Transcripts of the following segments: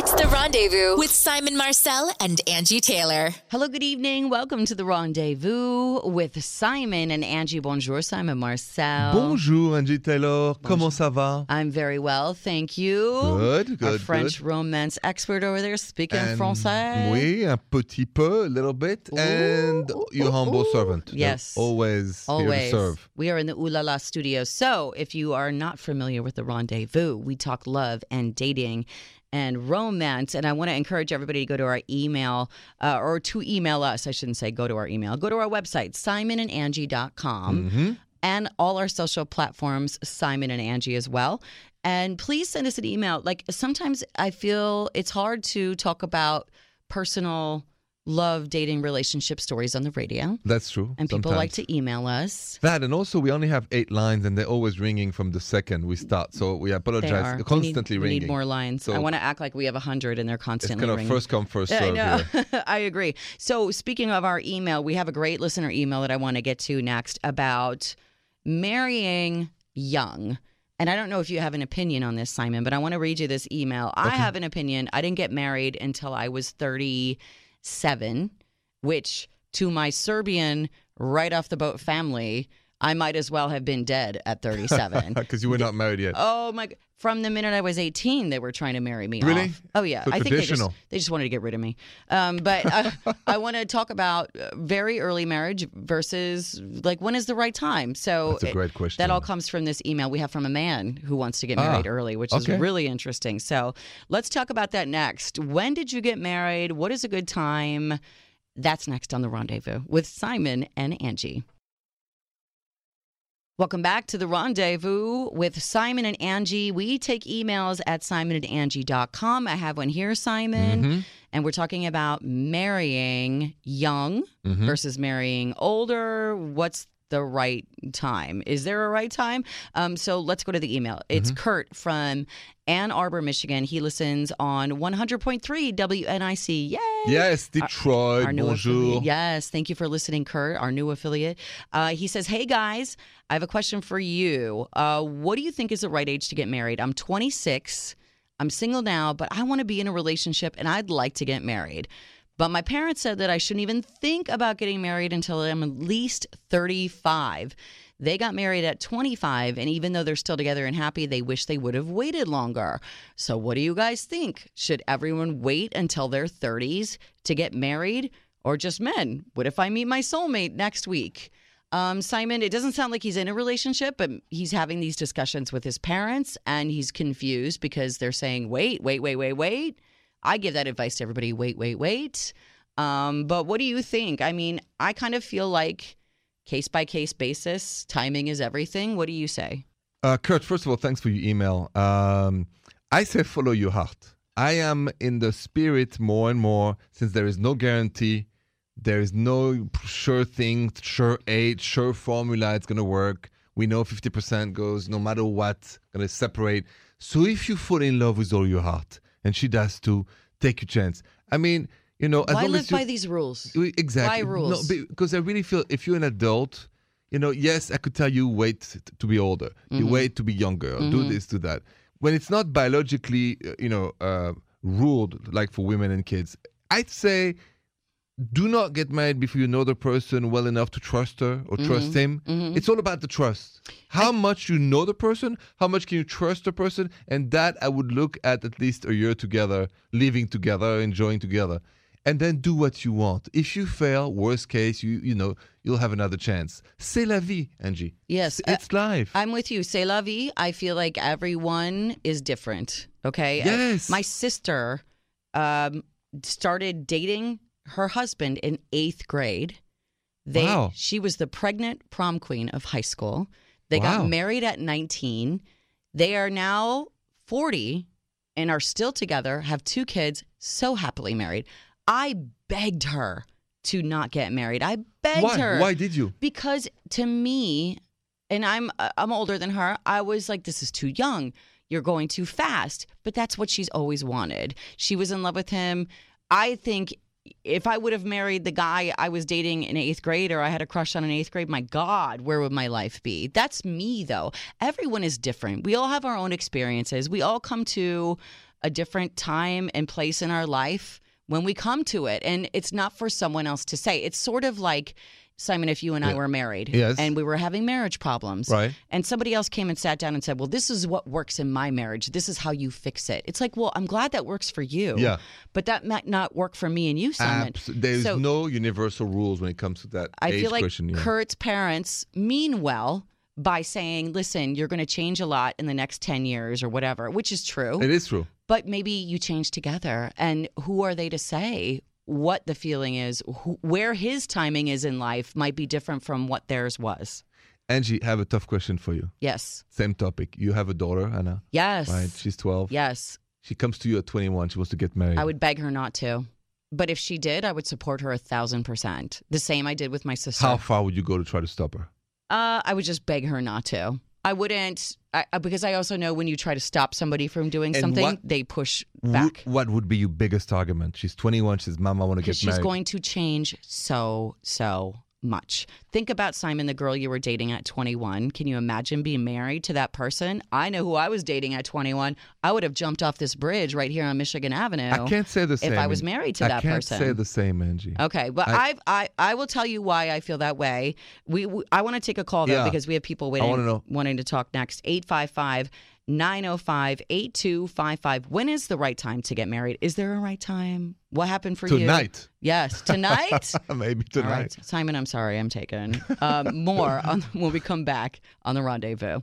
It's the rendezvous with Simon Marcel and Angi Taylor. Hello, good evening. Welcome to the rendezvous with Simon and Angi. Bonjour, Simon Marcel. Bonjour Angi Taylor, comment ça va? I'm very well, thank you. Good, good, A French good. romance expert over there speaking And français. Oui, un petit peu, a little bit, and Ooh, your ooh, humble ooh. servant. They're Yes. always, here Always. to serve. We are in the Ooh La La studio. So, if you are not familiar with the rendezvous, we talk love and dating and romance. And I want to encourage everybody to go to our email uh, or to email us. I shouldn't say go to our email. Go to our website, simonandangie.com, Mhm. and all our social platforms, Simon and Angi as well. And please send us an email. Like sometimes I feel it's hard to talk about personal love, dating, relationship stories on the radio. That's true. And people like to email us. That, and also we only have eight lines, and they're always ringing from the second we start. So we They apologize. We Constantly need, we need more lines. So- I want to act like we have a hundred and they're constantly It's kind of first come, first Yeah, I know. I agree. So speaking of our email, we have a great listener email that I want to get to next about marrying young. And I don't know if you have an opinion on this, Simon, but I want to read you this email. I have an opinion. I didn't get married until I was 37, which to my Serbian right off the boat family, I might as well have been dead at 37. Because you were not married yet. Oh my! From the minute I was 18, they were trying to marry me. Really? off. Oh yeah. So I think they just, they just wanted to get rid of me. Um, but I, I want to talk about uh, very early marriage versus like when is the right time. So That's a great question. that all comes from this email we have from a man who wants to get Ah, married early, which is really interesting. So let's talk about that next. When did you get married? What is a good time? That's next on the rendezvous with Simon and Angi. Welcome back to the rendezvous with Simon and Angi. We take emails at simonandangie.com. I have one here, Simon, Mhm. and we're talking about marrying young Mhm. versus marrying older. What's the right time? Is there a right time? Um, so let's go to the email. It's Kurt from Ann Arbor, Michigan. He listens on 100.3 WNIC. Yay! Yes, Detroit. Our new bonjour. affiliate. Yes, thank you for listening, Kurt, our new affiliate. Uh, he says, Hey guys, I have a question for you. Uh, what do you think is the right age to get married? I'm 26. I'm single now, but I want to be in a relationship and I'd like to get married. But my parents said that I shouldn't even think about getting married until I'm at least 35. They got married at 25, and even though they're still together and happy, they wish they would have waited longer. So, what do you guys think? Should everyone wait until their 30s to get married, or just men? What if I meet my soulmate next week? Um, Simon, it doesn't sound like he's in a relationship, but he's having these discussions with his parents, and he's confused because they're saying, wait, wait, wait, wait, wait. I give that advice to everybody wait, wait, wait. Um, but what do you think? I mean, I kind of feel like case by case basis, timing is everything. What do you say? Uh, Kurt, first of all, thanks for your email. Um, I say follow your heart. I am in the spirit more and more since there is no guarantee. There is no sure thing, sure age, sure formula it's going to work. We know 50% goes no matter what, going to separate. So if you fall in love with all your heart, and she does too, take your chance. I mean, you know, as Why long live as you, by these rules? Exactly. Why rules? No, because I really feel if you're an adult, you know, yes, I could tell you wait to be older, you Mm-hmm. wait to be younger, or do this, do that. When it's not biologically, uh, you know, uh, ruled like for women and kids, I'd say do not get married before you know the person well enough to trust her or mm-hmm. trust him. Mm-hmm. It's all about the trust. How much you know the person, how much can you trust the person, and that I would look at at least a year together, living together, enjoying together, and then do what you want. If you fail, worst case, you you know you'll have another chance. C'est la vie, Angi. Yes, it's, uh, it's life. I'm with you. C'est la vie. I feel like everyone is different. Okay. Yes. My sister um, started dating her husband in eighth grade. They, Wow. She was the pregnant prom queen of high school. They Wow. got married at 19. They are now 40 and are still together, have two kids, so happily married. I begged her to not get married. I begged Why? her Why did you? because to me and i'm i'm older than her i was like this is too young you're going too fast but that's what she's always wanted she was in love with him i think if i would have married the guy i was dating in eighth grade or i had a crush on in eighth grade my god where would my life be that's me though everyone is different we all have our own experiences we all come to a different time and place in our life when we come to it. And it's not for someone else to say. It's sort of like, Simon, if you and I Yeah. were married Yes. and we were having marriage problems, Right. and somebody else came and sat down and said, Well, this is what works in my marriage. This is how you fix it. It's like, Well, I'm glad that works for you. Yeah. But that might not work for me and you, Simon. Abs- There's So- no universal rules when it comes to that I age feel like question. yeah. Kurt's parents mean well by saying, listen, you're going to change a lot in the next 10 years or whatever, which is true. It is true. but maybe you change together. And who are they to say what the feeling is? Who, where his timing is in life might be different from what theirs was. Angi, I have a tough question for you. Yes. Same topic. You have a daughter, Anna, Yes. right? She's 12. Yes. She comes to you at 21. She wants to get married. I would beg her not to. But if she did, I would support her a thousand percent. The same I did with my sister. How far would you go to try to stop her? Uh, I would just beg her not to. I wouldn't, I, because I also know when you try to stop somebody from doing And something, what they push back. what would be your biggest argument? She's 21. She's says, Mom, I want to Because get she's married. going to change so, so much. Think about Simon, the girl you were dating at 21. Can you imagine being married to that person? I know who I was dating at 21. I would have jumped off this bridge right here on Michigan Avenue. I can't say the same. If I was married to I that can't person. say the same, Angi. Okay, but I- I've, I I will tell you why I feel that way. We, we I want to take a call though Yeah. because we have people waiting wanting to talk next. 855 905 8255. When is the right time to get married? Is there a right time? What happened for you? Tonight. Yes, tonight. Maybe tonight. right, Simon, I'm sorry, I'm taken. Um, more on when we come back on the rendezvous.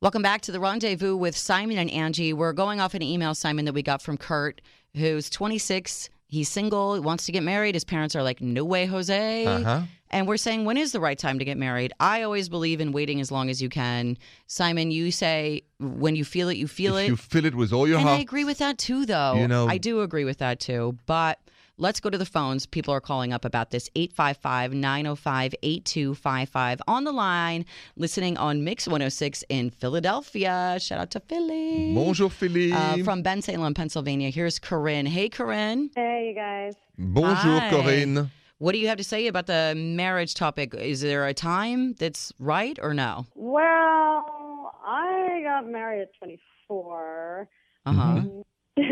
Welcome back to the rendezvous with Simon and Angi. We're going off an email, Simon, that we got from Kurt, who's 26. He's single, he wants to get married. His parents are like, no way, Jose. Uh-huh. And we're saying, when is the right time to get married? I always believe in waiting as long as you can. Simon, you say when you feel it, you feel if it. you feel it with all your And I agree with that too, though. You know- I do agree with that too. But let's go to the phones. People are calling up about this 855 905 8255 on the line, listening on Mix 106 in Philadelphia. Shout out to Philly. bonjour Philippe. Uh, from Bensalem, Pennsylvania. Here's Corinne. Hey, Corinne. Hey, you guys. bonjour Hi. Corinne. What do you have to say about the marriage topic? Is there a time that's right or no? Well, I got married at 24. Uh huh. Mm-hmm.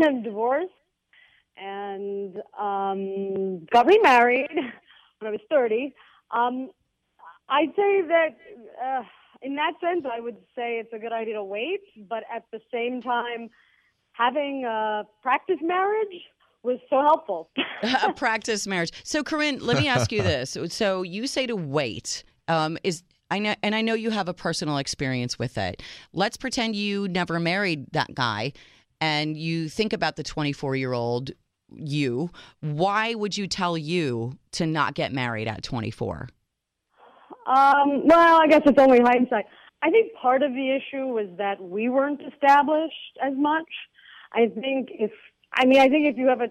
I'm divorced and um, got remarried when I was 30. Um, I'd say that uh, in that sense, I would say it's a good idea to wait, but at the same time, having a practice marriage was so helpful. a practice marriage. So, Corinne, let me ask you this. So, you say to wait. Um, is I know, and I know you have a personal experience with it. Let's pretend you never married that guy, and you think about the 24 year old you. Why would you tell you to not get married at 24? Um, well, I guess it's only hindsight. I think part of the issue was that we weren't established as much. I think if, I mean, I think if you have a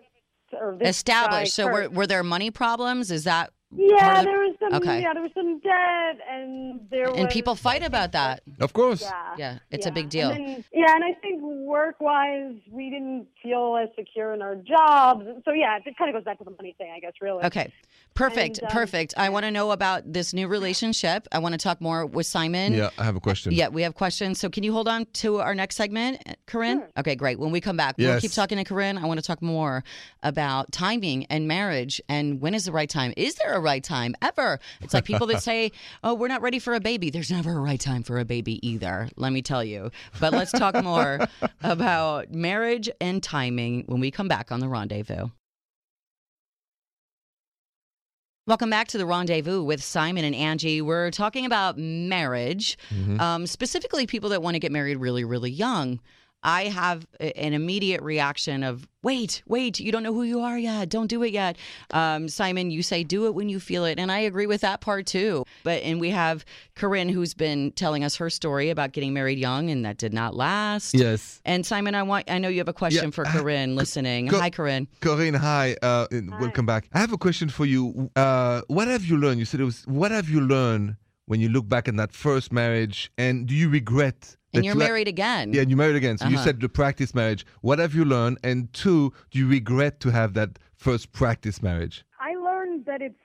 Established. So, were, were there money problems? Is that yeah, the- there was some, Okay. yeah, there was some debt, and there was and people fight about that? Of course. Yeah, Yeah, it's a big deal. And then, yeah, and I think work-wise, we didn't feel as secure in our jobs. So yeah, it kind of goes back to the money thing, I guess. Really. Okay. Perfect. And, um, perfect. I want to know about this new relationship. I want to talk more with Simon. Yeah, I have a question. Yeah, we have questions. So can you hold on to our next segment, Corinne? Sure. Okay, great. When we come back, we'll keep talking to Corinne. I want to talk more about timing and marriage and when is the right time? Is there a right time ever? It's like people that say, "Oh, we're not ready for a baby." There's never a right time for a baby either. Let me tell you. But let's talk more about marriage and timing when we come back on the rendezvous. Welcome back to the rendezvous with Simon and Angi. We're talking about marriage, Mhm. um, specifically people that want to get married really, really young. I have an immediate reaction of, wait, wait, you don't know who you are yet. Don't do it yet. Um, Simon, you say do it when you feel it. And I agree with that part too. But, and we have Corinne who's been telling us her story about getting married young and that did not last. Yes. And Simon, I want, I know you have a question for Corinne listening. Co- Hi, Corinne. Corinne, hi. Uh, Welcome back. I have a question for you. Uh, what have you learned? You said it was. What have you learned when you look back in that first marriage, and do you regret? And you're you had- married again. Yeah, and you married again. So you Uh-huh. said the practice marriage. What have you learned? And two, do you regret to have that first practice marriage? I learned that it's,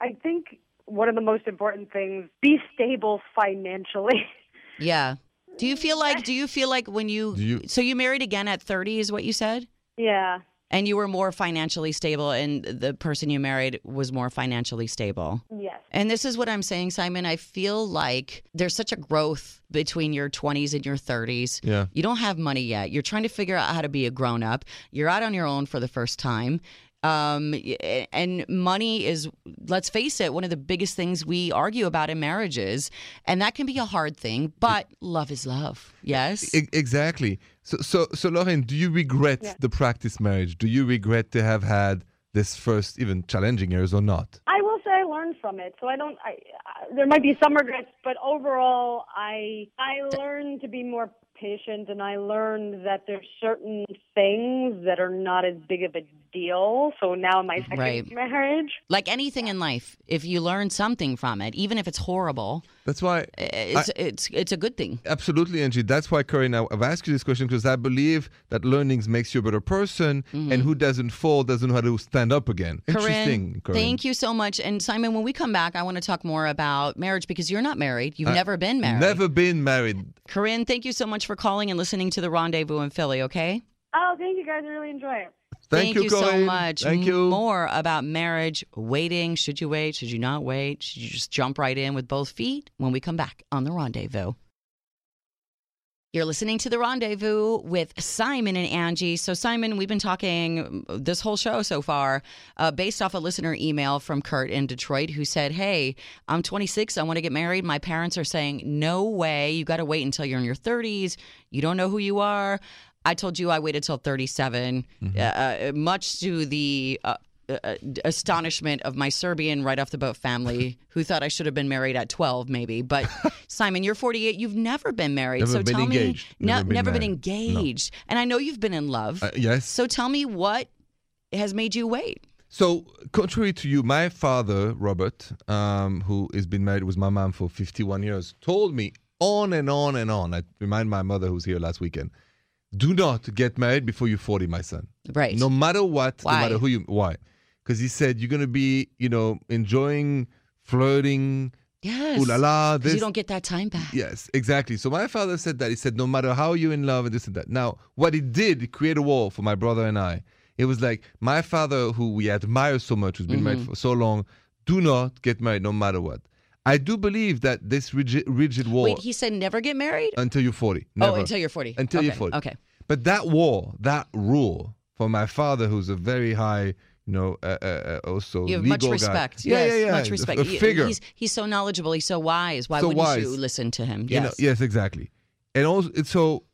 I think one of the most important things, be stable financially. Yeah. Do you feel like? Do you feel like when you, Do you- so you married again at 30 is what you said, Yeah. And you were more financially stable, and the person you married was more financially stable. Yes. And this is what I'm saying, Simon. I feel like there's such a growth between your 20s and your 30s. Yeah. You don't have money yet. You're trying to figure out how to be a grown up. You're out on your own for the first time. Um, and money is, let's face it, one of the biggest things we argue about in marriages. And that can be a hard thing, but love is love. Yes. Exactly. So, so, so, Lauren, do you regret Yeah. the practice marriage? Do you regret to have had this first, even challenging years or not? I will say I learned from it, so I don't. I, I there might be some regrets, but overall, I I learned to be more patient, and I learned that there's certain things that are not as big of a deal. So now in my second Right. marriage, like anything in life, if you learn something from it, even if it's horrible, That's why it's, it's, it's a good thing. Absolutely, Angi. That's why, Corinne, I- I've asked you this question because I believe that learnings makes you a better person, mm-hmm. and who doesn't fall doesn't know how to stand up again. Interesting, Corinne, thank you so much. And Simon, when we come back, I want to talk more about marriage because you're not married. You've never been married. Never been married. Corinne, thank you so much for calling and listening to the Rendezvous in Philly, okay? oh, thank you guys. I really enjoy it. Thank, you, so much. Thank you. More about marriage, waiting. Should you wait? Should you not wait? Should you just jump right in with both feet when we come back on the Rendezvous? You're listening to the Rendezvous with Simon and Angi. So, Simon, we've been talking this whole show so far uh, based off a listener email from Kurt in Detroit who said, Hey, I'm 26. I want to get married. My parents are saying, No way. You got to wait until you're in your 30s. You don't know who you are. I told you I waited till 37, uh, uh, much to the. Uh, uh, astonishment of my Serbian right off the boat family who thought I should have been married at 12 maybe but Simon you're 48 you've never been married Never so been tell engaged. me no, Never been never been married. No. engaged and I know you've been in love Uh, yes. so tell me what has made you wait So, contrary to you, my father, Robert, um, who has been married with my mom for 51 years, told me on and on and on. I remind my mother who's here last weekend do not get married before you're 40, my son. right No matter what, Why? no matter who you. Why? Because he said you're going to be, you know, enjoying flirting. yes Ooh la la. This, you don't get that time back Yes, exactly. So my father said that. He said, no matter how you're in love and this and that. Now, what it did, it created a wall for my brother and I. It was like my father, who we admire so much, who's been Mm-hmm. married for so long, do not get married no matter what. I do believe that this rigid, rigid wall wait he said never get married until you're 40. oh until you're 40 Until okay. you're 40. okay But that wall, that rule for my father, who's a very high, you know, uh, uh, uh, also you have much guy. respect Yeah, yes, yeah, yeah. much respect A, figure. he's, he's so knowledgeable he's so wise why So wouldn't wise. you listen to him You know, yes yes, exactly. And also, so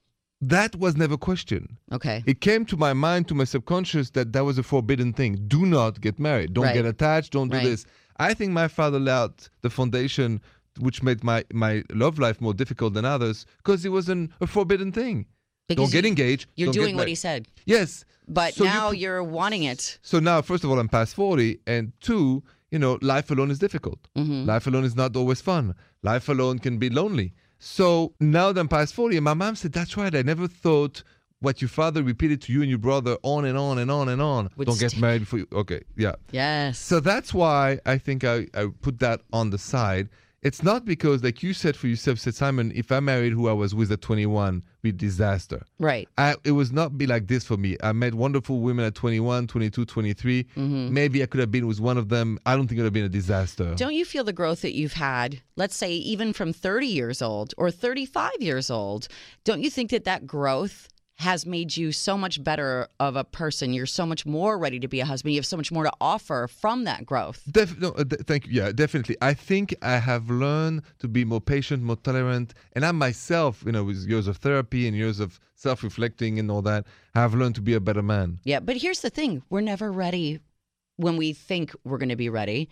that was never questioned. okay It came to my mind, to my subconscious, that that was a forbidden thing. Do not get married. Don't Right. get attached. Don't Right. do this. I think my father laid the foundation, which made my, my love life more difficult than others, because it was an, a forbidden thing. Because don't get engaged. you're doing what he said Yes. but So now you, are wanting it So now, first of all, I'm past 40, and two, you know, life alone is difficult. Mm-hmm. Life alone is not always fun. Life alone can be lonely. So now that I'm past 40, and my mom said, That's right. I never thought what your father repeated to you and your brother on and on and on and on. Would Don't get married before you. Okay, yeah. yes So that's why I think I, I put that on the side. It's not because, like you said for yourself, said Simon, if I married who I was with at 21, be disaster. right I, it was not be like this for me. I met wonderful women at 21, 22, 23. Mm-hmm. Maybe I could have been with one of them. I don't think it would have been a disaster. Don't you feel the growth that you've had, let's say even from 30 years old or 35 years old? Don't you think that that growth has made you so much better of a person? You're so much more ready to be a husband. You have so much more to offer from that growth. Def- no, uh, th- thank you. Yeah, definitely. I think I have learned to be more patient, more tolerant, and I myself, you know, with years of therapy and years of self-reflecting and all that, have learned to be a better man. Yeah, but here's the thing we're never ready when we think we're going to be ready.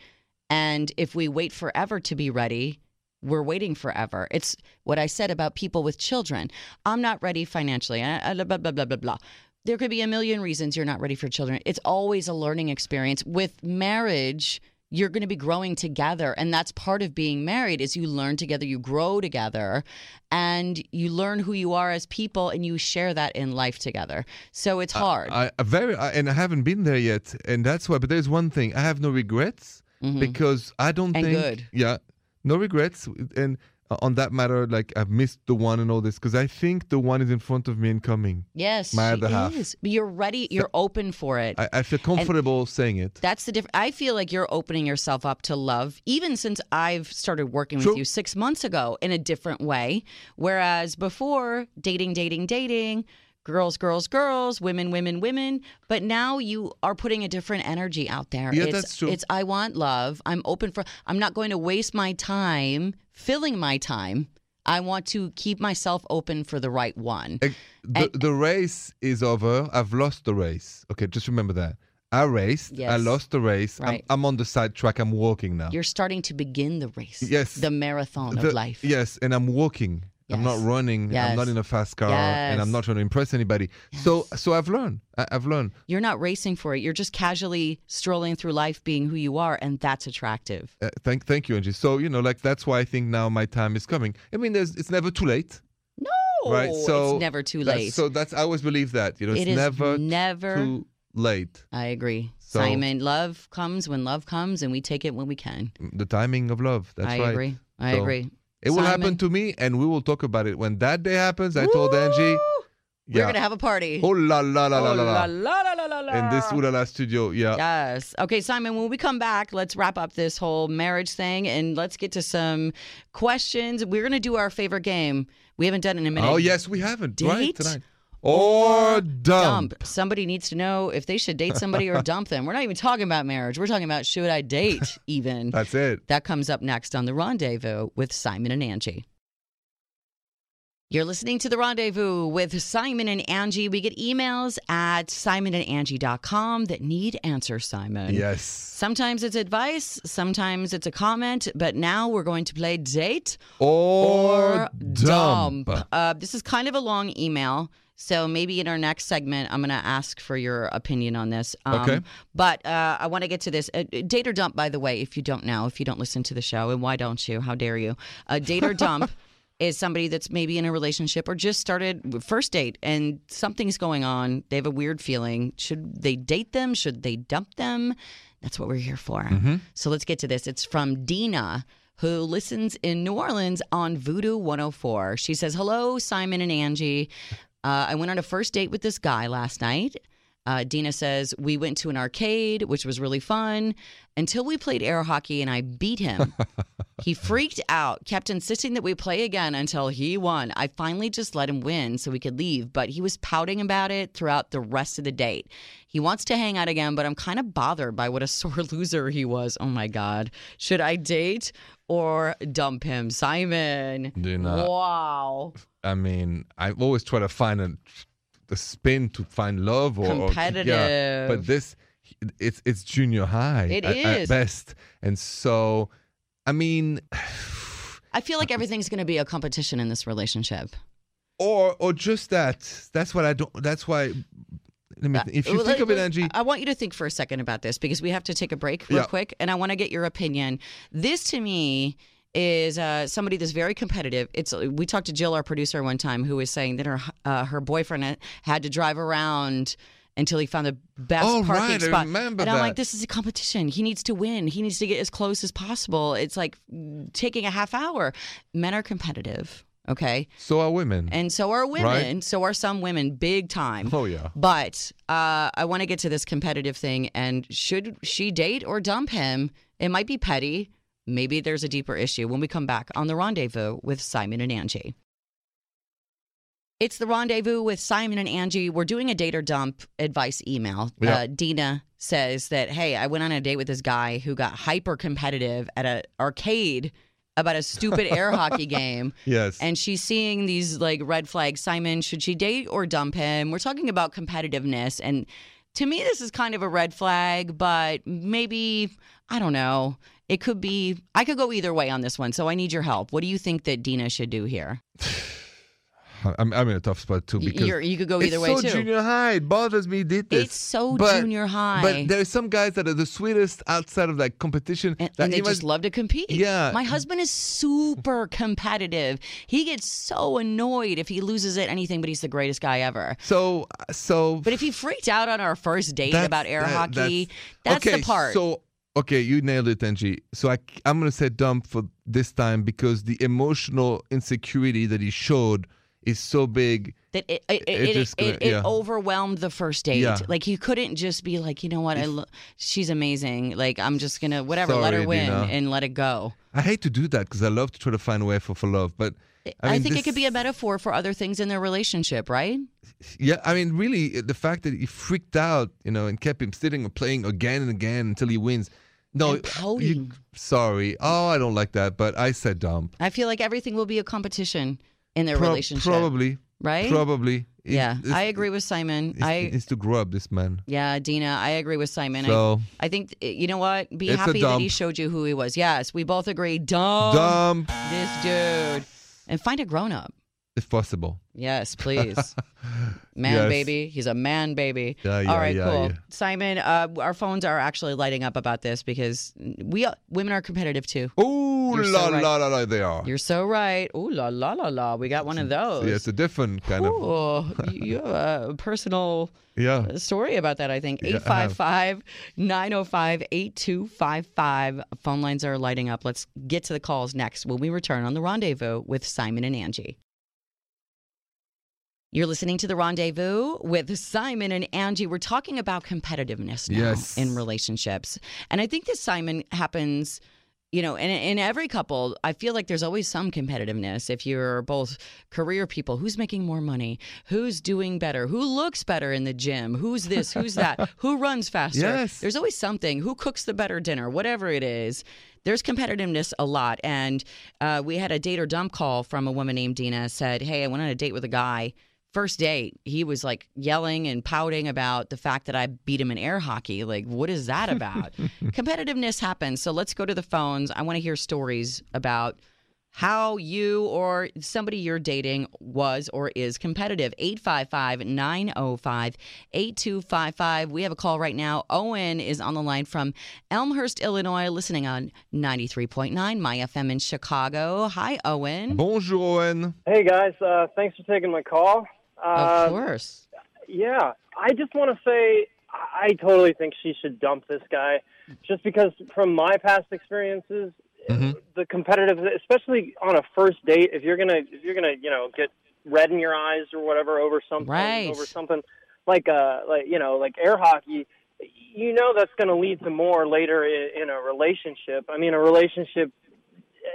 And if we wait forever to be ready, we're waiting forever. It's what I said about people with children. I'm not ready financially. Blah, blah, blah, blah, blah. There could be a million reasons you're not ready for children. It's always a learning experience. With marriage, you're going to be growing together and that's part of being married is you learn together you grow together and you learn who you are as people and you share that in life together so it's hard I, I very, I, and I haven't been there yet, and that's why. But there's one thing: I have no regrets because I don't Mm-hmm. And think. good. Yeah, no regrets, and uh, on that matter, like I've missed the one and all this because I think the one is in front of me and coming. Yes, My other half. is. But you're ready. You're open for it. I, I feel comfortable saying it. That's the difference. I feel like you're opening yourself up to love, even since I've started working True. with you six months ago in a different way. Whereas before, dating, dating, dating, girls, girls, girls, women, women, women. But now you are putting a different energy out there. Yeah, it's, that's true. It's I want love. I'm open for. I'm not going to waste my time filling my time. I want to keep myself open for the right one. The, And- the race is over. I've lost the race. Okay, just remember that. I raced. I lost the race. Right. I'm, I'm on the side track. I'm walking now. You're starting to begin the race. Yes. The marathon The- of life. Yes, and I'm walking. I'm not Yes. running. I'm not in a fast car, and I'm not trying to impress anybody. So, so I've learned. I, I've learned. You're not racing for it. You're just casually strolling through life being who you are, and that's attractive. Uh, thank, thank you, Angi. So you know, like that's why I think now my time is coming. I mean, there's, it's never too late, No, right? So it's never too that's- late. So that's I always believe that. You know, it's It is never never- too late. I agree. So- Simon, love comes when love comes, and we take it when we can. The timing of love. That's I right. agree. I So, agree. It will happen to me, and we will talk about it when that day happens. I told Angi. Woo! We're gonna have a party. Oh la la la la Oh, la la. la, la, la, la, la. In this Ooh La La studio, yeah. Yes. Okay, Simon, when we come back, let's wrap up this whole marriage thing and let's get to some questions. We're going to do our favorite game. We haven't done it in a minute. Oh yes, we haven't. Right tonight. Or dump. Somebody needs to know if they should date somebody or dump them. We're not even talking about marriage. We're talking about should I date even. That's it. That comes up next on The Rendezvous with Simon and Angi. You're listening to The Rendezvous with Simon and Angi. We get emails at simonandangie.com that need answers, Simon. Yes. Sometimes it's advice, sometimes it's a comment, but now we're going to play date Or, dump. Uh, this is kind of a long email. So maybe in our next segment, I'm going to ask for your opinion on this. Um, Okay. But uh, I want to get to this. Uh, date or dump, by the way, if you don't know, if you don't listen to the show, and why don't you? How dare you? Uh, date or dump is somebody that's maybe in a relationship or just started first date and something's going on. They have a weird feeling. Should they date them? Should they dump them? That's what we're here for. Mm-hmm. So let's get to this. It's from Dina who listens in New Orleans on Voodoo 104. She says, Hello, Simon and Angi. Uh, I went on a first date with this guy last night. Uh, Dina says, We went to an arcade, which was really fun, until we played air hockey and I beat him. he freaked out, kept insisting that we play again until he won. I finally just let him win so we could leave, but he was pouting about it throughout the rest of the date. He wants to hang out again, but I'm kind of bothered by what a sore loser he was. Oh my God. Should I date or dump him? Simon. Do not. Wow. I mean, I always try to find a, the spin to find love or or- yeah, but this, it's it's junior high. It at, at best, and so, I mean, I feel like everything's going to be a competition in this relationship. or or just that. That's what I don't. That's why. Let me. Uh, if you Well, think of it, Angi. I want you to think for a second about this because we have to take a break real Yeah. quick, and I want to get your opinion. This to me is uh, somebody that's very competitive. It's we talked to Jill, our producer, one time, who was saying that her uh, her boyfriend had- to drive around until he found the best Oh, parking right, I spot. remember and I'm that. like, this is a competition. He needs to win. He needs to get as close as possible. It's like mm, taking a half hour. Men are competitive. Okay. So are women. And so are women. Right. So are some women, big time. oh yeah. But uh, I want to get to this competitive thing. And should she date or dump him? It might be petty. Maybe there's a deeper issue when we come back on The Rendezvous with Simon and Angi. It's The Rendezvous with Simon and Angi. We're doing a date or dump advice email. Uh, Dina says that, hey, I went on a date with this guy who got hyper competitive at an arcade about a stupid air hockey game Yes. and she's seeing these like red flags. Simon, should she date or dump him? We're talking about competitiveness. And to me, this is kind of a red flag, but maybe, I don't know. It could be, I could go either way on this one. So I need your help. What do you think that Dina should do here? I'm, I'm in a tough spot too because You're, you could go it's either way so too. junior high. It bothers me. Did this? It's so But- junior high. But there are some guys that are the sweetest outside of like competition. and, that and they just love to compete. Yeah. My husband is super competitive. He gets so annoyed if he loses at anything, but he's the greatest guy ever. So so. But if he freaked out on our first date about air that- hockey, that's- that's, okay, the part. So Okay, you nailed it, Angi. So I, I'm going to say dump for this time because the emotional insecurity that he showed is so big. that it it, It it, gonna- it, yeah. overwhelmed the first date. Yeah. Like he couldn't just be like, you know what, I lo- she's amazing. Like I'm just gonna whatever, let her win Dina. and let it go. I hate to do that because I love to try to find a way for, for love, but I, I, think this- it could be a metaphor for other things in their relationship, right? Yeah, I mean, really, the fact that he freaked out, you know, and kept him sitting and playing again and again until he wins. No, pouting. sorry. Oh, I don't like that, but I said dumb. I feel like everything will be a competition in their Pro- relationship, Probably. right? Probably. It- Yeah, I agree with Simon. It's, I it's to grow up, this man. yeah, Dina, I agree with Simon. I, So, I think eh, you know what? Be happy that he showed you who he was. Yes, we both agree. Dumb. dump this dude, and find a grown up. if possible. Yes, please. Man, Yes. baby. He's a man, baby. Yeah, yeah, All right, yeah, cool. Simon, uh, our phones are actually lighting up about this because we uh, women are competitive too. Oh, You're so la, right. la, la, la, they are. You're so right. Ooh la la la la. We got one of those. Yeah, it's a different kind of. Ooh, you you have a personal Yeah. Uh, story about that, I think. Yeah, 855 905 8255. Phone lines are lighting up. Let's get to the calls next when we return on the rendezvous with Simon and Angi. You're listening to the rendezvous with Simon and Angi. We're talking about competitiveness now Yes. in relationships. And I think this, Simon, happens, you know, in, in every couple. I feel like there's always some competitiveness. If you're both career people, who's making more money? Who's doing better? Who looks better in the gym? Who's this? Who's that? Who runs faster? Yes. There's always something. Who cooks the better dinner? Whatever it is. There's competitiveness a lot. And uh, we had a date or dump call from a woman named Dina said, Hey, I went on a date with a guy first date, he was like yelling and pouting about the fact that I beat him in air hockey. Like, what is that about? Competitiveness happens. So let's go to the phones. I want to hear stories about how you or somebody you're dating was or is competitive. 855 905 8255. We have a call right now. Owen is on the line from Elmhurst, Illinois, listening on 93.9 My FM in Chicago. Hi, Owen. Bonjour, Owen. Hey guys, uh, thanks for taking my call. Uh, of course. Yeah, I just want to say I totally think she should dump this guy, just because from my past experiences, Mhm. the competitive, especially on a first date, if you're gonna if you're gonna you know get red in your eyes or whatever over something Right. over something like uh like you know like air hockey. You know that's going to lead to more later in, in a relationship. I mean, a relationship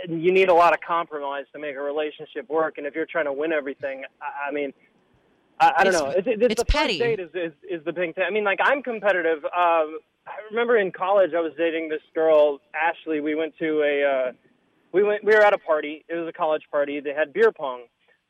you need a lot of compromise to make a relationship work. And if you're trying to win everything, I, I mean, I, I don't It's- know. It's, it's, it's the petty. first date is, is is the big thing. I mean, like I'm competitive. Um, I remember in college I was dating this girl, Ashley. We went to a uh, we went we were at a party. It was a college party. They had beer pong.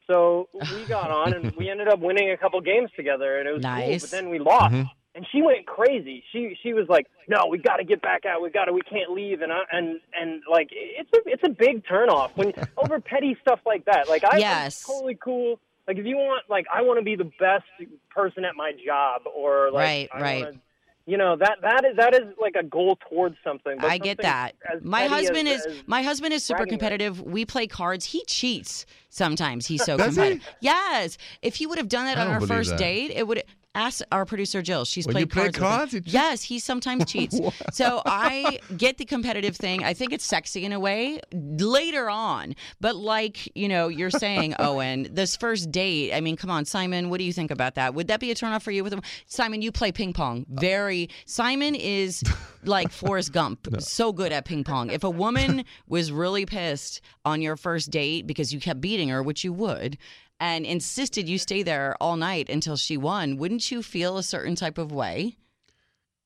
So we got on and we ended up winning a couple games together, and it was cool. Nice. But then we lost, Mhm. and she went crazy. She she was like, "No, we got to get back out. We got to. We can't leave." And I, and and like it's a it's a big turnoff when over petty stuff like that. Like I, Yes. I'm totally cool. Like if you want, like I want to be the best person at my job, or like Right, I right. Wanna, you know that that is that is like a goal towards something. But I get that. My husband as- is as- my husband is super bragging rights. competitive. We play cards. He cheats sometimes. He's so Does he? competitive. Yes. If he would have done that I on our first that. date, it would ask our producer Jill. She's When played you play cards. cards, yes, he sometimes cheats. so I get the competitive thing. I think it's sexy in a way later on. But like, you know, you're saying, Owen, this first date, I mean, come on, Simon, what do you think about that? Would that be a turnoff for you with him? Simon, you play ping pong. Very Simon is like Forrest Gump, so good at ping pong. If a woman was really pissed on your first date because you kept beating her, which you would, and insisted you stay there all night until she won, wouldn't you feel a certain type of way?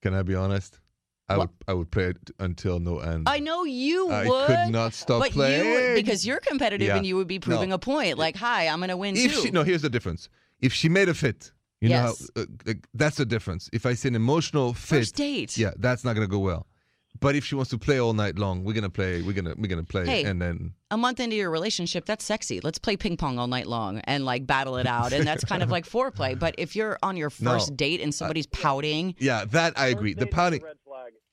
Can I be honest? I would I would play it until no end. I know you I would. I could not stop but playing. you because you're competitive Yeah. and you would be proving No. a point. Like, hi, I'm gonna win if too. she no, here's the difference. If she made a fit, you Yes. know, how, uh, like, that's the difference. If I see an emotional fit, First date. yeah, that's not gonna go well. But if she wants to play all night long, we're gonna play. We're gonna we're gonna play, Hey. and then A month into your relationship, that's sexy. Let's play ping pong all night long and like battle it out. And that's kind of like foreplay. But if you're on your No. first date and somebody's pouting, yeah, that I agree. The date is a pouting.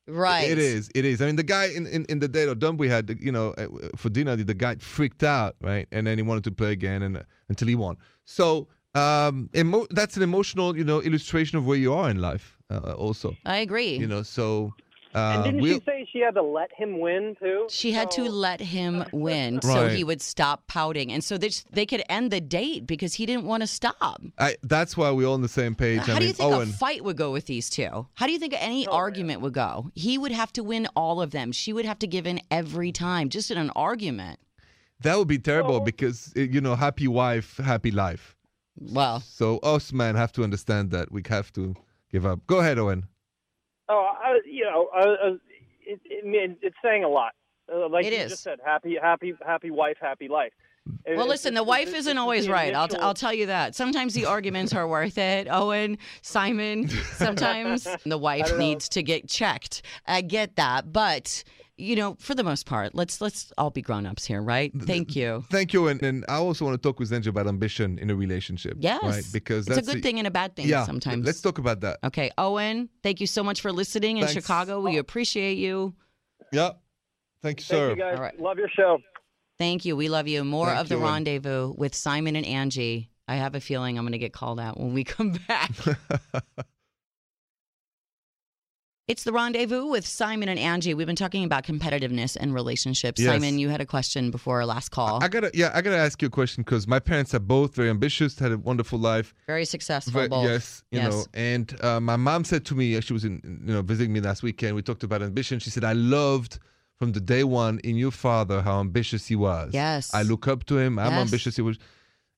right? It is. It is. I mean, the guy in, in, in the date or dump we had, you know, uh, for dinner, the guy freaked out, right? And then he wanted to play again, and uh, until he won. So um, emo- that's an emotional, you know, illustration of where you are in life, uh, also. I agree. You know, so Uh, and didn't we'll- she say she had to let him win too? She had to let him win so he would stop pouting. And so they, they could end the date because he didn't want to stop. I, that's why we're all on the same page. How I do mean, you think Owen, a fight would go with these two? How do you think any Oh, man. argument would go? He would have to win all of them. She would have to give in every time, just in an argument. that would be terrible Oh. because uh, you know, happy wife, happy life. Well, So us men have to understand that we have to give up. Go ahead, Owen. Oh, I, you know, I, I, it, it, it's saying a lot. Uh, like It you is. just said, happy, happy, happy wife, happy life. It- well, listen, the wife isn't always right. I'll, t- I'll tell you that. Sometimes the arguments are worth it. Owen, Simon, sometimes the wife needs to get checked. I get that, but you know, for the most part, let's let's all be grown-ups here, right? Thank you. Thank you. And, and I also want to talk with Zenja about ambition in a relationship. Yes, Right? Because it's a that's good thing and a bad thing Yeah. sometimes. Let's talk about that. Okay, Owen, thank you so much for listening in Thanks. Chicago. We appreciate you. Yeah. Thank you, Thank sir. you guys. All right. Love your show. Thank you. We love you. More Thank of the you, and- rendezvous with Simon and Angi. I have a feeling I'm going to get called out when we come back. it's the rendezvous with Simon and Angi. We've been talking about competitiveness and relationships. Yes. Simon, you had a question before our last call. I gotta, yeah, I gotta ask you a question because my parents are both very ambitious, had a wonderful life. Very successful. Both. Yes, you Yes. know, and uh, my mom said to me, she was in, you know, visiting me last weekend. We talked about ambition. She said, "I loved from the day one in your father how ambitious he was. Yes. I look up to him. I'm Yes. ambitious. He was.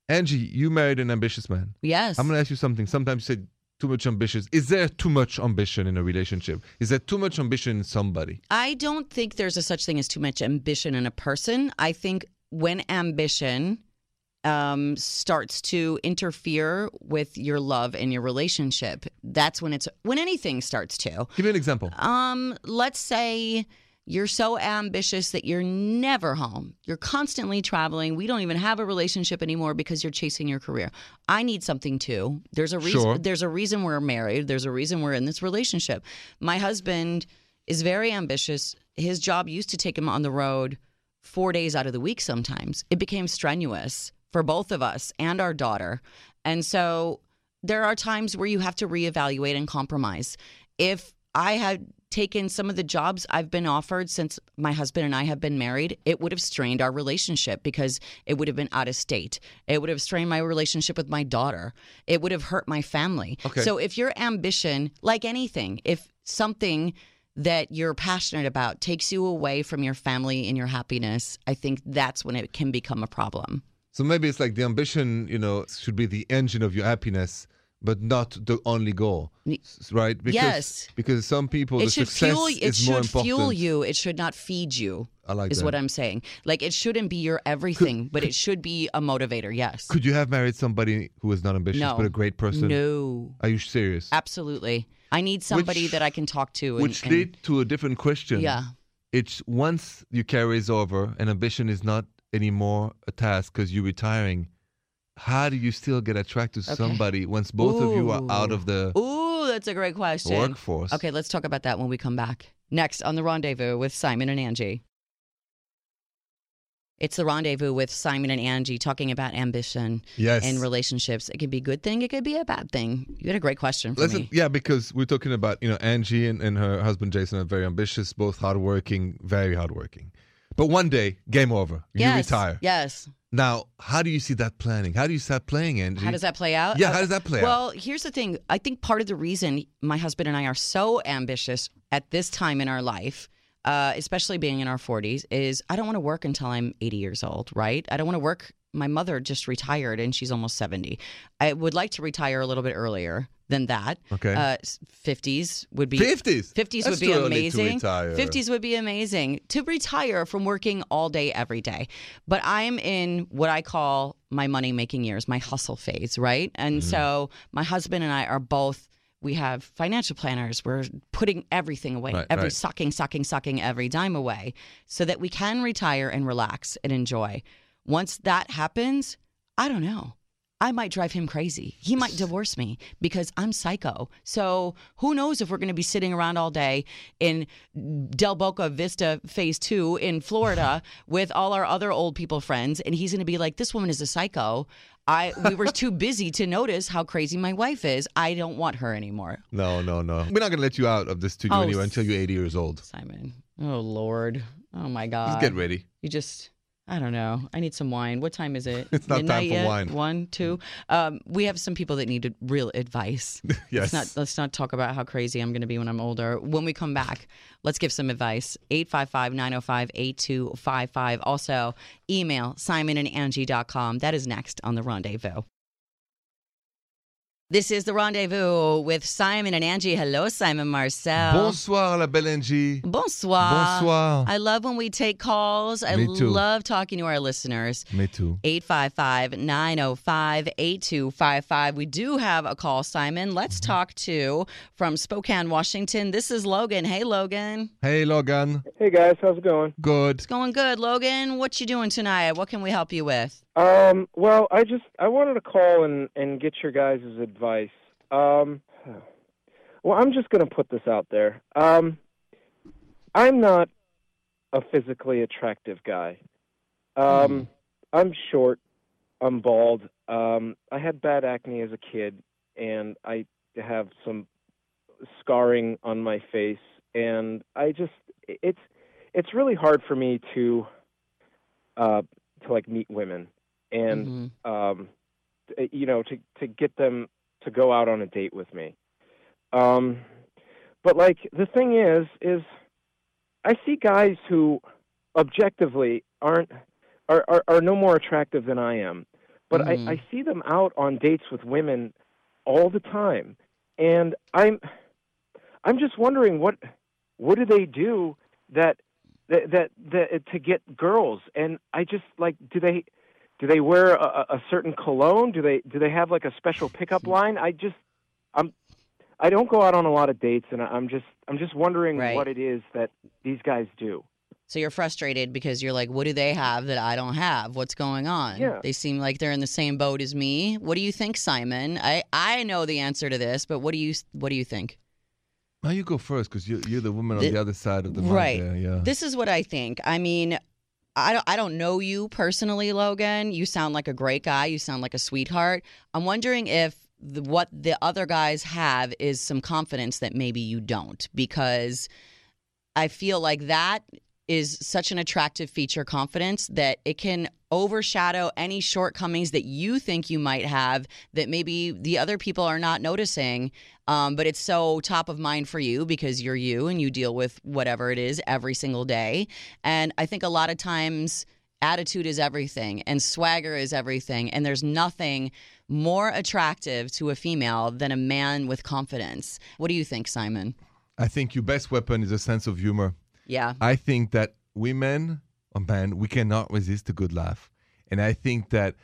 Angi, you married an ambitious man. Yes. I'm gonna ask you something. Sometimes you say too much ambitious. Is there too much ambition in a relationship? Is there too much ambition in somebody? I don't think there's a such thing as too much ambition in a person. I think when ambition um, starts to interfere with your love and your relationship, that's when it's when anything starts to. Give me an example. Um, let's say you're so ambitious that you're never home. You're constantly traveling. We don't even have a relationship anymore because you're chasing your career. I need something too. There's a reason Sure. there's a reason we're married. There's a reason we're in this relationship. My husband is very ambitious. His job used to take him on the road 4 days out of the week sometimes. It became strenuous for both of us and our daughter. And so there are times where you have to reevaluate and compromise. If I had taken some of the jobs I've been offered since my husband and I have been married, it would have strained our relationship because it would have been out of state. It would have strained my relationship with my daughter. It would have hurt my family. Okay. So if your ambition, like anything, if something that you're passionate about takes you away from your family and your happiness, I think that's when it can become a problem. So maybe it's like the ambition, you know, should be the engine of your happiness, but not the only goal, right? Because, Yes. Because some people, the it should success fuel it should fuel you. It should not feed you. I like is that. what I'm saying. Like it shouldn't be your everything, but it should be a motivator. Yes. Could you have married somebody who was not ambitious No. but a great person? No. Are you serious? Absolutely. I need somebody Which- that I can talk to. And, Which and- lead to a different question. Yeah. It's once your career is over and ambition is not anymore a task because you're retiring. How do you still get attracted to Okay. somebody once both of you are out of the Ooh, that's a great question. workforce? Okay, let's talk about that when we come back. Next on the rendezvous with Simon and Angi. It's the rendezvous with Simon and Angi talking about ambition Yes. and relationships. It could be a good thing, it could be a bad thing. You had a great question for Listen, me. yeah, because we're talking about, you know, Angi and, and her husband Jason are very ambitious, both hardworking, very hardworking. But one day, game over. You yes. retire. Yes. Now, how do you see that planning? How do you start playing, Angi? How does that play out? Yeah, how does that play out? Well, here's the thing. I think part of the reason my husband and I are so ambitious at this time in our life, uh, especially being in our 40s, is I don't want to work until I'm 80 years old, right? I don't want to work. My mother just retired and she's almost 70. I would like to retire a little bit earlier than that. Okay. Uh, 50s would be 50s. 50s That's would be too early to amazing. retire. 50s would be amazing to retire from working all day, every day. But I'm in what I call my money making years, my hustle phase, right? And Mm-hmm. so my husband and I are both. We have financial planners. We're putting everything away, Right, every right. sucking, sucking, sucking every dime away, so that we can retire and relax and enjoy. Once that happens, I don't know. I might drive him crazy. He might divorce me because I'm psycho. So who knows if we're going to be sitting around all day in Del Boca Vista Phase Two in Florida with all our other old people friends, and he's going to be like, "This woman is a psycho." I we were too busy to notice how crazy my wife is. I don't want her anymore. No, no, no. We're not gonna let you out of this studio Oh, anyway until you're 80 years old. Simon. Oh Lord. Oh my God. Just get ready. You just, I don't know. I need some wine. What time is it? It's not time Midnight for yet? wine. One, two. Um, we have some people that need real advice. Yes. Let's not let's not talk about how crazy I'm going to be when I'm older. When we come back, let's give some advice. 855-905-8255. Also, email simonandangie.com. That is next on the rendezvous. This is the rendezvous with Simon and Angi. Hello, Simon Marcel. Bonsoir, la belle Angi. Bonsoir. Bonsoir. I love when we take calls. I Me too. love talking to our listeners. Me too. 855 905 8255. We do have a call, Simon. Let's Mm-hmm. talk to from Spokane, Washington. This is Logan. Hey, Logan. Hey, Logan. Hey guys, how's it going? Good. It's going good, Logan. What you doing tonight? What can we help you with? Um, well, I just I wanted to call and and get your guys' advice. Um, well, I'm just going to put this out there. Um, I'm not a physically attractive guy. Um, I'm short. I'm bald. Um, I had bad acne as a kid, and I have some scarring on my face, and I just it's it's really hard for me to uh, to like meet women and Mhm. um, you know, to to get them to go out on a date with me. Um, but like the thing is, is I see guys who objectively aren't are are, are no more attractive than I am, but Mhm. I, I see them out on dates with women all the time, and I'm I'm just wondering what what do they do that that that, that to get girls and I just like do they do they wear a, a certain cologne do they do they have like a special pickup hmm. line I just I'm I don't go out on a lot of dates and I- I'm just I'm just wondering Right. what it is that these guys do So you're frustrated because you're like, what do they have that I don't have? What's going on? Yeah. They seem like they're in the same boat as me. What do you think, Simon? I, I know the answer to this, but what do you what do you think? Now you go first because you're, you're the woman on The- the other side of the mic right. there, yeah. This is what I think. I mean, I don't, I don't know you personally, Logan. You sound like a great guy. You sound like a sweetheart. I'm wondering if the, what the other guys have is some confidence that maybe you don't, because I feel like that is such an attractive feature, confidence, that it can overshadow any shortcomings that you think you might have that maybe the other people are not noticing. Um, but it's so top of mind for you because you're you and you deal with whatever it is every single day. And I think a lot of times attitude is everything and swagger is everything. And there's nothing more attractive to a female than a man with confidence. What do you think, Simon? I think your best weapon is a sense of humor. Yeah. I think that women or men, we cannot resist a good laugh. And I think that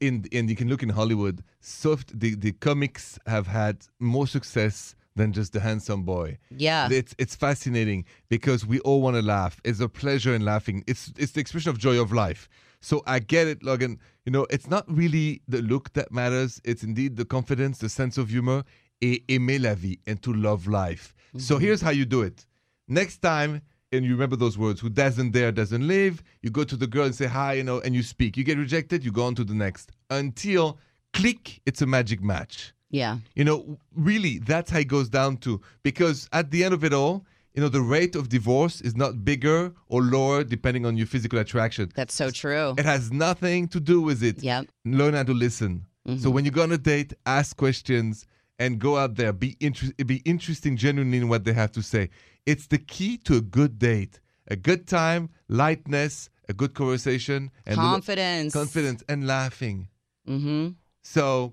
in and you can look in Hollywood, soft the, the comics have had more success than just the handsome boy. Yeah. It's it's fascinating because we all want to laugh. It's a pleasure in laughing. It's it's the expression of joy of life. So I get it, Logan. You know, it's not really the look that matters. It's indeed the confidence, the sense of humor, et aimer la vie, and to love life. So mm-hmm. here's how you do it. Next time, and you remember those words, who doesn't dare doesn't live, you go to the girl and say hi, you know, and you speak. You get rejected, you go on to the next. Until click, it's a magic match. Yeah. You know, really, that's how it goes down to. Because at the end of it all, you know, the rate of divorce is not bigger or lower depending on your physical attraction. That's so true. It has nothing to do with it. Yep. Learn how to listen. So mm-hmm. when you go on a date, ask questions and go out there. Be inter- be interesting genuinely in what they have to say. It's the key to a good date. A good time, lightness, a good conversation, and little- Confidence. confidence, and laughing. Mm-hmm. So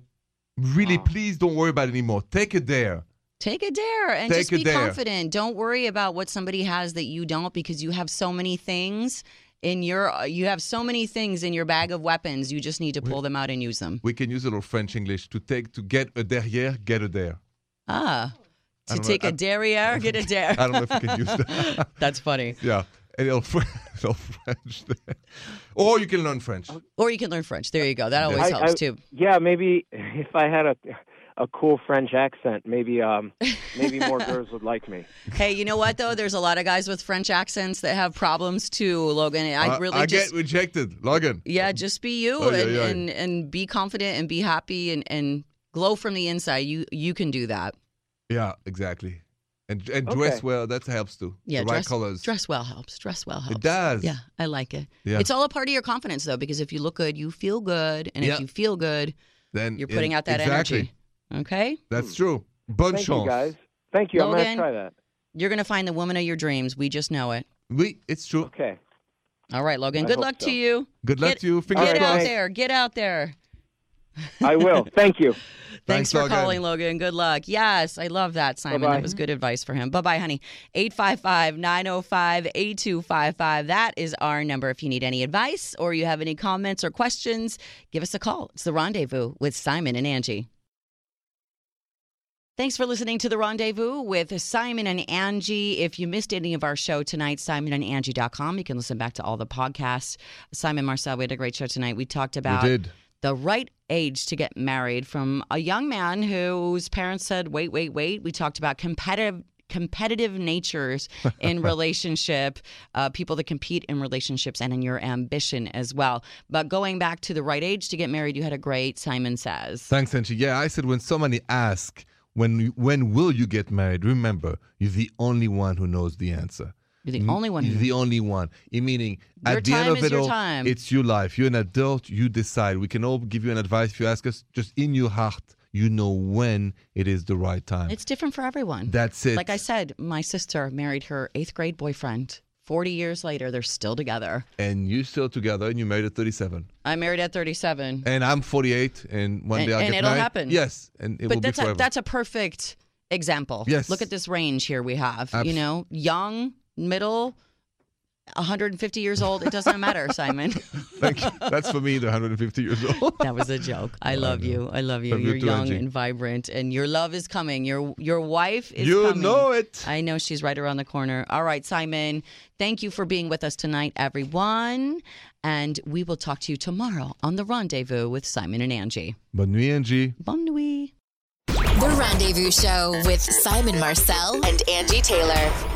really, please don't worry about it anymore. Take it there. Take a dare and Take just be dare. confident. Don't worry about what somebody has that you don't because you have so many things in your you have so many things in your bag of weapons. You just need to pull them out and use them. We can use a little French English to take to get a derrière, get a there. Ah. To don't know, take I- a derriere, get a dare. I don't know if we can use that. That's funny. yeah. a little, Fr- little French there. Or you can learn French. Or you can learn French. There you go. That always I- helps I- too. Yeah, maybe if I had a a cool French accent, maybe um maybe more girls would like me. Hey, you know what though? There's a lot of guys with French accents that have problems too, Logan. I really I just get rejected. Logan. yeah, just be you Oh, and, yeah. and and be confident and be happy and and glow from the inside. You you can do that. Yeah, exactly. And and dress Okay. well. That helps too. Yeah, the right dress, colors. dress well helps. Dress well helps. It does. Yeah, I like it. Yeah. It's all a part of your confidence though, because if you look good, you feel good, and Yeah. if you feel good, Then you're putting it- out that exactly. energy. Okay, That's true. Bonne Thank chance. you guys. Thank you. I'm gonna try that. you're gonna find the woman of your dreams. We just know it. Oui, it's true. Okay. All right, Logan. I Good luck so. to you. Good luck Get- to you. Fingers Get right, out there. Get out there. I will. Thank you. Thanks, Thanks, for Logan. calling, Logan. Good luck. Yes, I love that, Simon. Bye-bye. That was good advice for him. Bye bye, honey. 855 905 8255. That is our number. If you need any advice or you have any comments or questions, give us a call. It's the rendezvous with Simon and Angi. Thanks for listening to The Rendezvous with Simon and Angi. If you missed any of our show tonight, simonandangie.com. You can listen back to all the podcasts. Simon Marcel, we had a great show tonight. We talked about We did. the right age to get married from a young man whose parents said, wait, wait, wait. We talked about competitive competitive natures in relationship uh, people that compete in relationships and in your ambition as well but going back to the right age to get married you had a great simon says Thanks, Angi. Yeah, I said when so somebody asks when when will you get married, remember you're the only one who knows the answer. you're the only one You're the only one. Meaning Your at the end of it all, time. it's your life. You're an adult. You decide. We can all give you an advice if you ask us. Just in your heart, you know when it is the right time. it's different for everyone That's it. like i said my sister married her eighth grade boyfriend 40 years later they're still together and you're still together, and you married at 37. i married at 37 And I'm 48, and one And- day I'll and get it'll married. happen. Yes, and it but will that's be a, forever. that's a perfect example. Yes. Look at this range here we have. Abs- you know, young, middle, 150 years old. It doesn't matter, Simon. Thank you. That's for me, the 150 years old. that was a joke. I love you. I love you. Love you You're too, young Angi. and vibrant, and your love is coming. Your your wife is you coming. know it. I know she's right around the corner. All right, Simon. Thank you for being with us tonight, everyone. And we will talk to you tomorrow on the rendezvous with Simon and Angi. Bonne nuit, Angi. Bonne nuit. The Rendezvous Show with Simon Marcel and Angi Taylor.